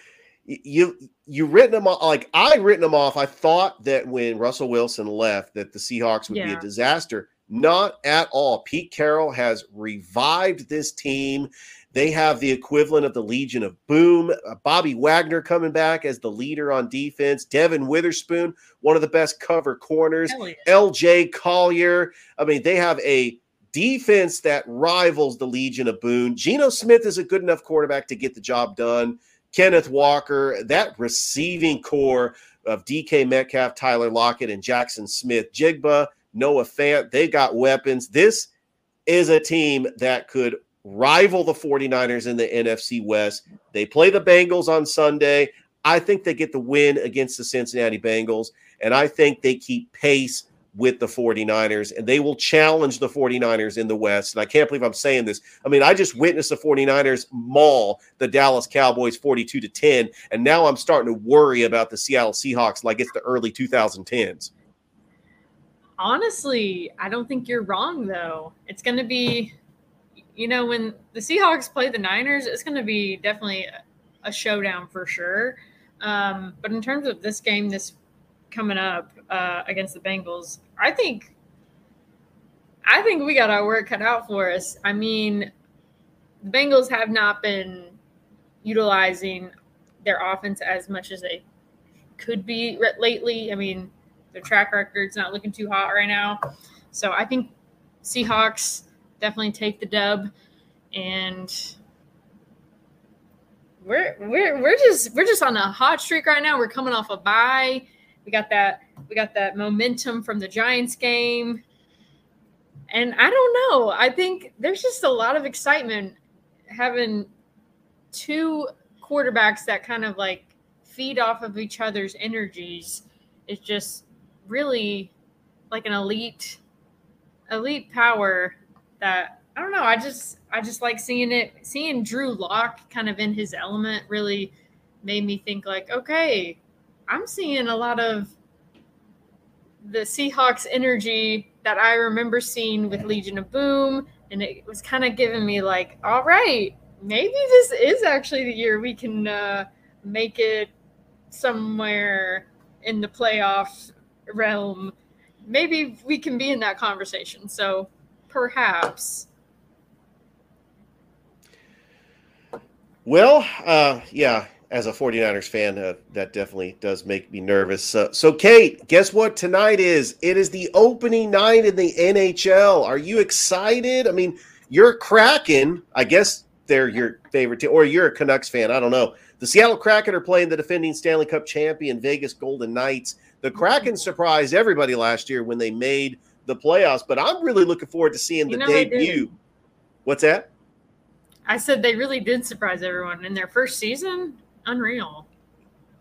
S1: you you written them off like i written them off i thought that when russell wilson left that the seahawks would be a disaster not at all pete carroll has revived this team they have the equivalent of the legion of boom uh, bobby wagner coming back as the leader on defense devon witherspoon one of the best cover corners
S4: yeah.
S1: LJ Collier. I mean, they have a defense that rivals the Legion of Boom. Geno Smith is a good enough quarterback to get the job done. Kenneth Walker, that receiving core of DK Metcalf, Tyler Lockett, and Jaxon Smith-Njigba, Noah Fant, they got weapons. This is a team that could rival the 49ers in the NFC West. They play the Bengals on Sunday. I think they get the win against the Cincinnati Bengals, and I think they keep pace with the 49ers, and they will challenge the 49ers in the West. And I can't believe I'm saying this. I mean, I just witnessed the 49ers maul the Dallas Cowboys 42 to 10, and now I'm starting to worry about the Seattle Seahawks like it's the early 2010s.
S4: Honestly, I don't think you're wrong though. It's going to be, you know, when the Seahawks play the Niners, it's going to be definitely a, showdown for sure. Um, but in terms of this game, this coming up uh, against the Bengals, I think, I think we got our work cut out for us. I mean, the Bengals have not been utilizing their offense as much as they could be lately. I mean, their track record's not looking too hot right now. So I think Seahawks definitely take the dub and we're we're we're just we're just on a hot streak right now. We're coming off a bye. We got that we got that momentum from the Giants game. And I don't know. I think there's just a lot of excitement having two quarterbacks that kind of like feed off of each other's energies. It's just really like an elite elite power that I don't know. I just I just like seeing it. Seeing Drew Lock kind of in his element really made me think like, okay, I'm seeing a lot of the Seahawks energy that I remember seeing with Legion of Boom, and it was kind of giving me like, all right, maybe this is actually the year we can uh, make it somewhere in the playoff realm. Maybe we can be in that conversation. So perhaps.
S1: Well, uh, yeah, as a 49ers fan, uh, that definitely does make me nervous. Uh, so, Kate, guess what tonight is? It is the opening night in the NHL. Are you excited? I mean, you're Kraken. I guess they're your favorite team, or you're a Canucks fan. I don't know. The Seattle Kraken are playing the defending Stanley Cup champion Vegas Golden Knights. The Kraken surprised everybody last year when they made the playoffs, but I'm really looking forward to seeing
S4: You
S1: the debut. What's that?
S4: I said they really did surprise everyone in their first season. Unreal.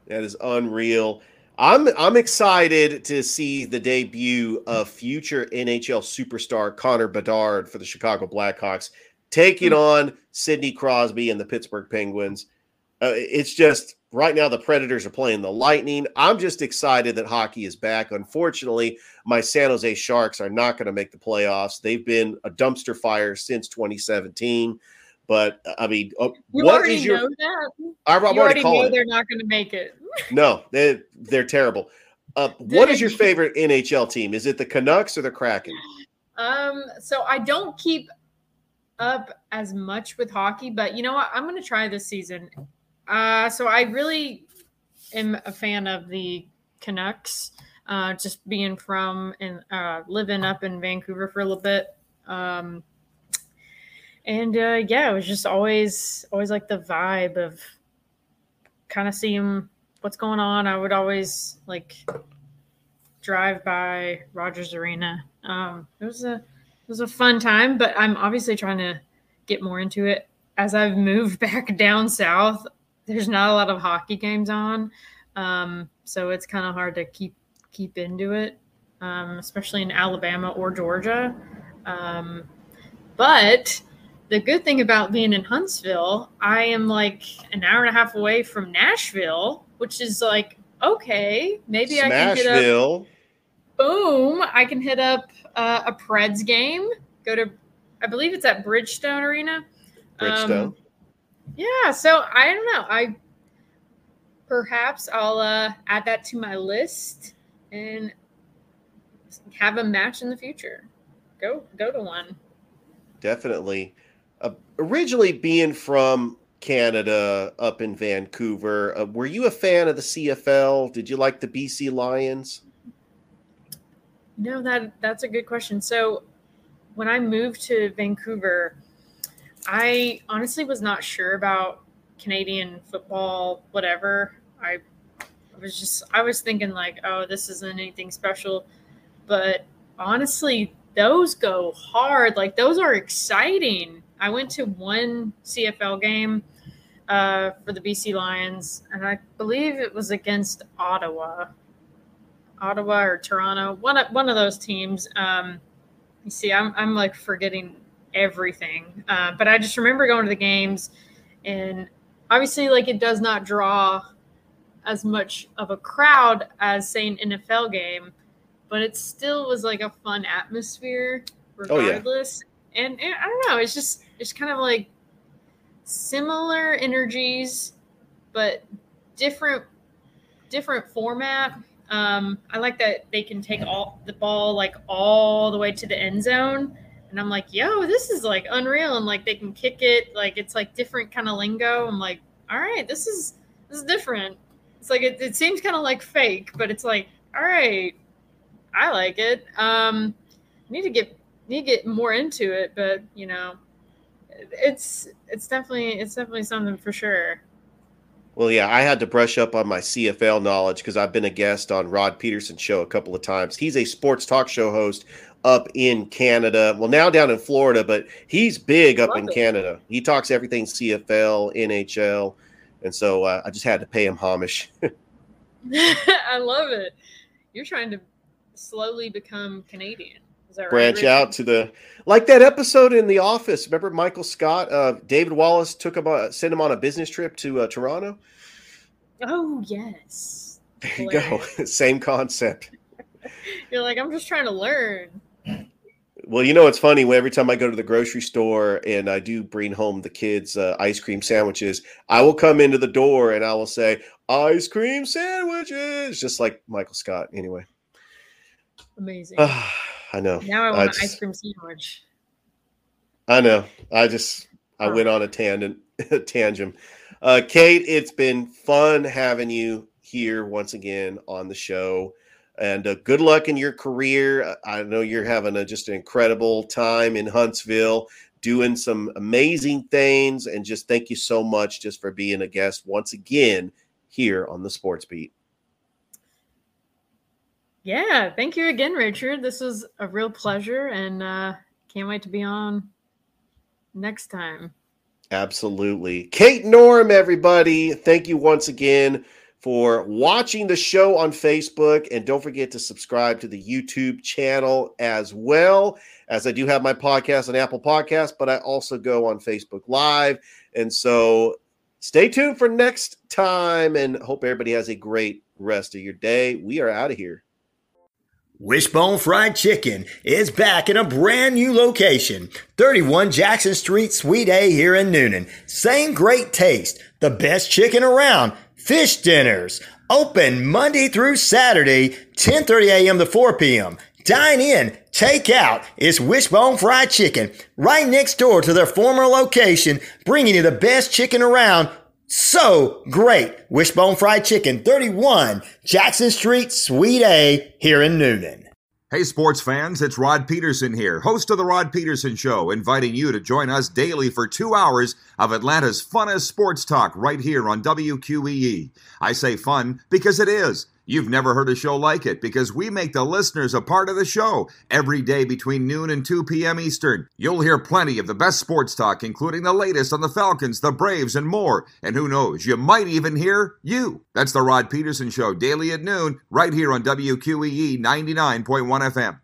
S1: That is unreal. I'm I'm excited to see the debut of future NHL superstar Connor Bedard for the Chicago Blackhawks taking on Sidney Crosby and the Pittsburgh Penguins. Uh, it's just right now the Predators are playing the Lightning. I'm just excited that hockey is back. Unfortunately, my San Jose Sharks are not going to make the playoffs. They've been a dumpster fire since 2017. But I mean, uh,
S4: You
S1: what
S4: already
S1: is your? I'm, I'm
S4: you already know they're not going to make it.
S1: No, they they're terrible. Uh, what is your favorite NHL team? Is it the Canucks or the Kraken?
S4: Um, so I don't keep up as much with hockey, but you know what? I'm going to try this season. Uh, so I really am a fan of the Canucks. Uh, just being from and uh, living up in Vancouver for a little bit. Um, and uh, yeah, it was just always always like the vibe of kind of seeing what's going on. I would always like drive by Rogers Arena. Um, it was a it was a fun time, but I'm obviously trying to get more into it as I've moved back down south. There's not a lot of hockey games on, Um, so it's kind of hard to keep keep into it, um, especially in Alabama or Georgia. Um, but the good thing about being in Huntsville, I am like an hour and a half away from Nashville, which is like okay, maybe I can hit up. Boom! I can hit up uh, a Preds game. Go to, I believe it's at Bridgestone Arena.
S1: Bridgestone.
S4: Um, yeah, so I don't know. I perhaps I'll uh, add that to my list and have a match in the future. Go go to one.
S1: Definitely. Uh, originally being from Canada up in Vancouver, uh, were you a fan of the CFL? Did you like the BC Lions?
S4: No, that that's a good question. So when I moved to Vancouver, I honestly was not sure about Canadian football, whatever. I was just I was thinking like, oh, this isn't anything special. But honestly, those go hard. Like those are exciting. I went to one CFL game uh, for the BC Lions, and I believe it was against Ottawa, Ottawa or Toronto, one of, one of those teams. Um, you see, I'm I'm like forgetting everything, uh, but I just remember going to the games, and obviously, like it does not draw as much of a crowd as say an NFL game, but it still was like a fun atmosphere regardless. Oh, yeah. And, and I don't know, it's just it's kind of like similar energies, but different different format. Um, I like that they can take all the ball like all the way to the end zone. And I'm like, yo, this is like unreal. And like they can kick it, like it's like different kind of lingo. I'm like, all right, this is this is different. It's like it, it seems kind of like fake, but it's like, all right, I like it. Um, I need to get need to get more into it, but you know, it's it's definitely it's definitely something for sure.
S1: Well, yeah, I had to brush up on my CFL knowledge because I've been a guest on Rod Peterson's show a couple of times. He's a sports talk show host up in Canada. Well, now down in Florida, but he's big up in it. Canada. He talks everything CFL, NHL, and so uh, I just had to pay him homage.
S4: I love it. You're trying to slowly become Canadian
S1: branch right, out to the like that episode in The Office. Remember Michael Scott? Uh, David Wallace took him, uh, sent him on a business trip to uh, Toronto.
S4: Oh yes,
S1: there you go. Same concept.
S4: You're like, I'm just trying to learn.
S1: Well, you know, it's funny. Every time I go to the grocery store and I do bring home the kids' uh, ice cream sandwiches, I will come into the door and I will say, "Ice cream sandwiches," just like Michael Scott. Anyway,
S4: amazing.
S1: I know.
S4: Now I want I just, an ice cream sandwich.
S1: I know. I just I went on a tangent. tangent. Uh, Kate, it's been fun having you here once again on the show, and uh, good luck in your career. I know you're having a, just an incredible time in Huntsville, doing some amazing things, and just thank you so much just for being a guest once again here on the Sports Beat.
S4: Yeah, thank you again, Richard. This was a real pleasure, and uh, can't wait to be on next time.
S1: Absolutely. Kate Norum, everybody, thank you once again for watching the show on Facebook. And don't forget to subscribe to the YouTube channel as well, as I do have my podcast on Apple Podcasts, but I also go on Facebook Live. And so stay tuned for next time and hope everybody has a great rest of your day. We are out of here.
S2: Wishbone Fried Chicken is back in a brand new location, 31 Jackson Street, Suite A here in Newnan. Same great taste, the best chicken around, fish dinners, open Monday through Saturday, 10:30 a.m. to 4 p.m. Dine in, take out. It's Wishbone Fried Chicken, right next door to their former location, bringing you the best chicken around so great. Wishbone Fried Chicken, 31 Jackson Street, Suite A, here in Newnan.
S5: Hey, sports fans, it's Rod Peterson here, host of The Rod Peterson Show, inviting you to join us daily for two hours of Atlanta's funnest sports talk right here on WQEE. I say fun because it is. You've never heard a show like it because we make the listeners a part of the show every day between noon and 2 p.m. Eastern. You'll hear plenty of the best sports talk, including the latest on the Falcons, the Braves, and more. And who knows, you might even hear you. That's the Rod Peterson Show, daily at noon, right here on WQEE 99.1 FM.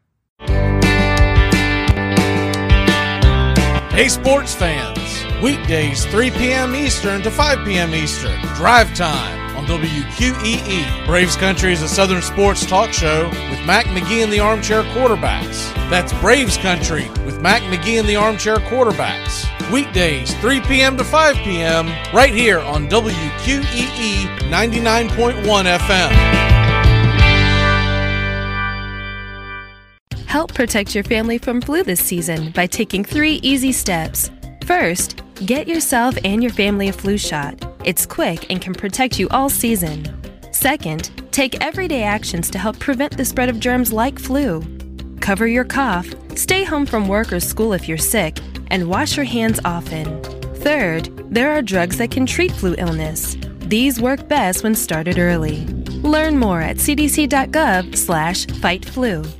S6: Hey, sports fans. Weekdays, 3 p.m. Eastern to 5 p.m. Eastern. Drive time WQEE. Braves Country is a Southern sports talk show with Mac McGee and the Armchair Quarterbacks. That's Braves Country with Mac McGee and the Armchair Quarterbacks. Weekdays, 3 p.m. to 5 p.m. right here on WQEE 99.1 FM.
S7: Help protect your family from flu this season by taking three easy steps. First, get yourself and your family a flu shot. It's quick and can protect you all season. Second, take everyday actions to help prevent the spread of germs like flu. Cover your cough, stay home from work or school if you're sick, and wash your hands often. Third, there are drugs that can treat flu illness. These work best when started early. Learn more at cdc.gov/fightflu.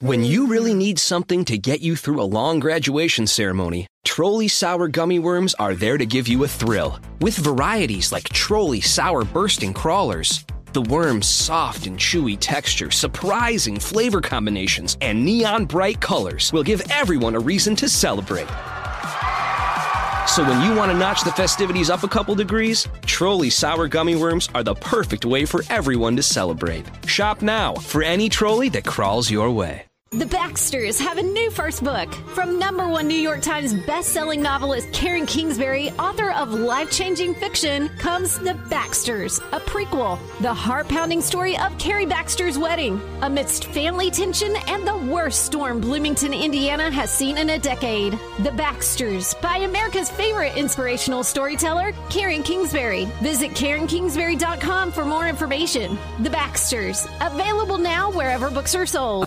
S8: When you really need something to get you through a long graduation ceremony, Trolli Sour Gummy Worms are there to give you a thrill. With varieties like Trolli Sour Bursting Crawlers, the worm's soft and chewy texture, surprising flavor combinations, and neon bright colors will give everyone a reason to celebrate. So when you want to notch the festivities up a couple degrees, Trolli Sour Gummy Worms are the perfect way for everyone to celebrate. Shop now for any trolley that crawls your way.
S9: The Baxters have a new first book. From number one New York Times best-selling novelist Karen Kingsbury, author of life-changing fiction, comes The Baxters, a prequel. The heart-pounding story of Carrie Baxter's wedding. Amidst family tension and the worst storm Bloomington, Indiana has seen in a decade. The Baxters, by America's favorite inspirational storyteller, Karen Kingsbury. Visit KarenKingsbury.com for more information. The Baxters, available now wherever books are sold.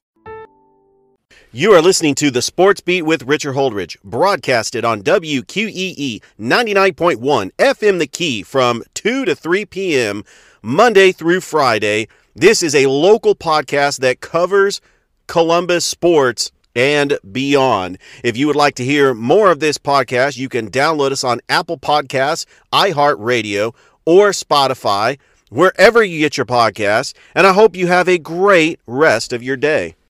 S1: You are listening to the Sports Beat with Richard Holdridge, broadcasted on WQEE 99.1 FM The Key from 2 to 3 p.m. Monday through Friday. This is a local podcast that covers Columbus sports and beyond. If you would like to hear more of this podcast, you can download us on Apple Podcasts, iHeartRadio, or Spotify, wherever you get your podcasts. And I hope you have a great rest of your day.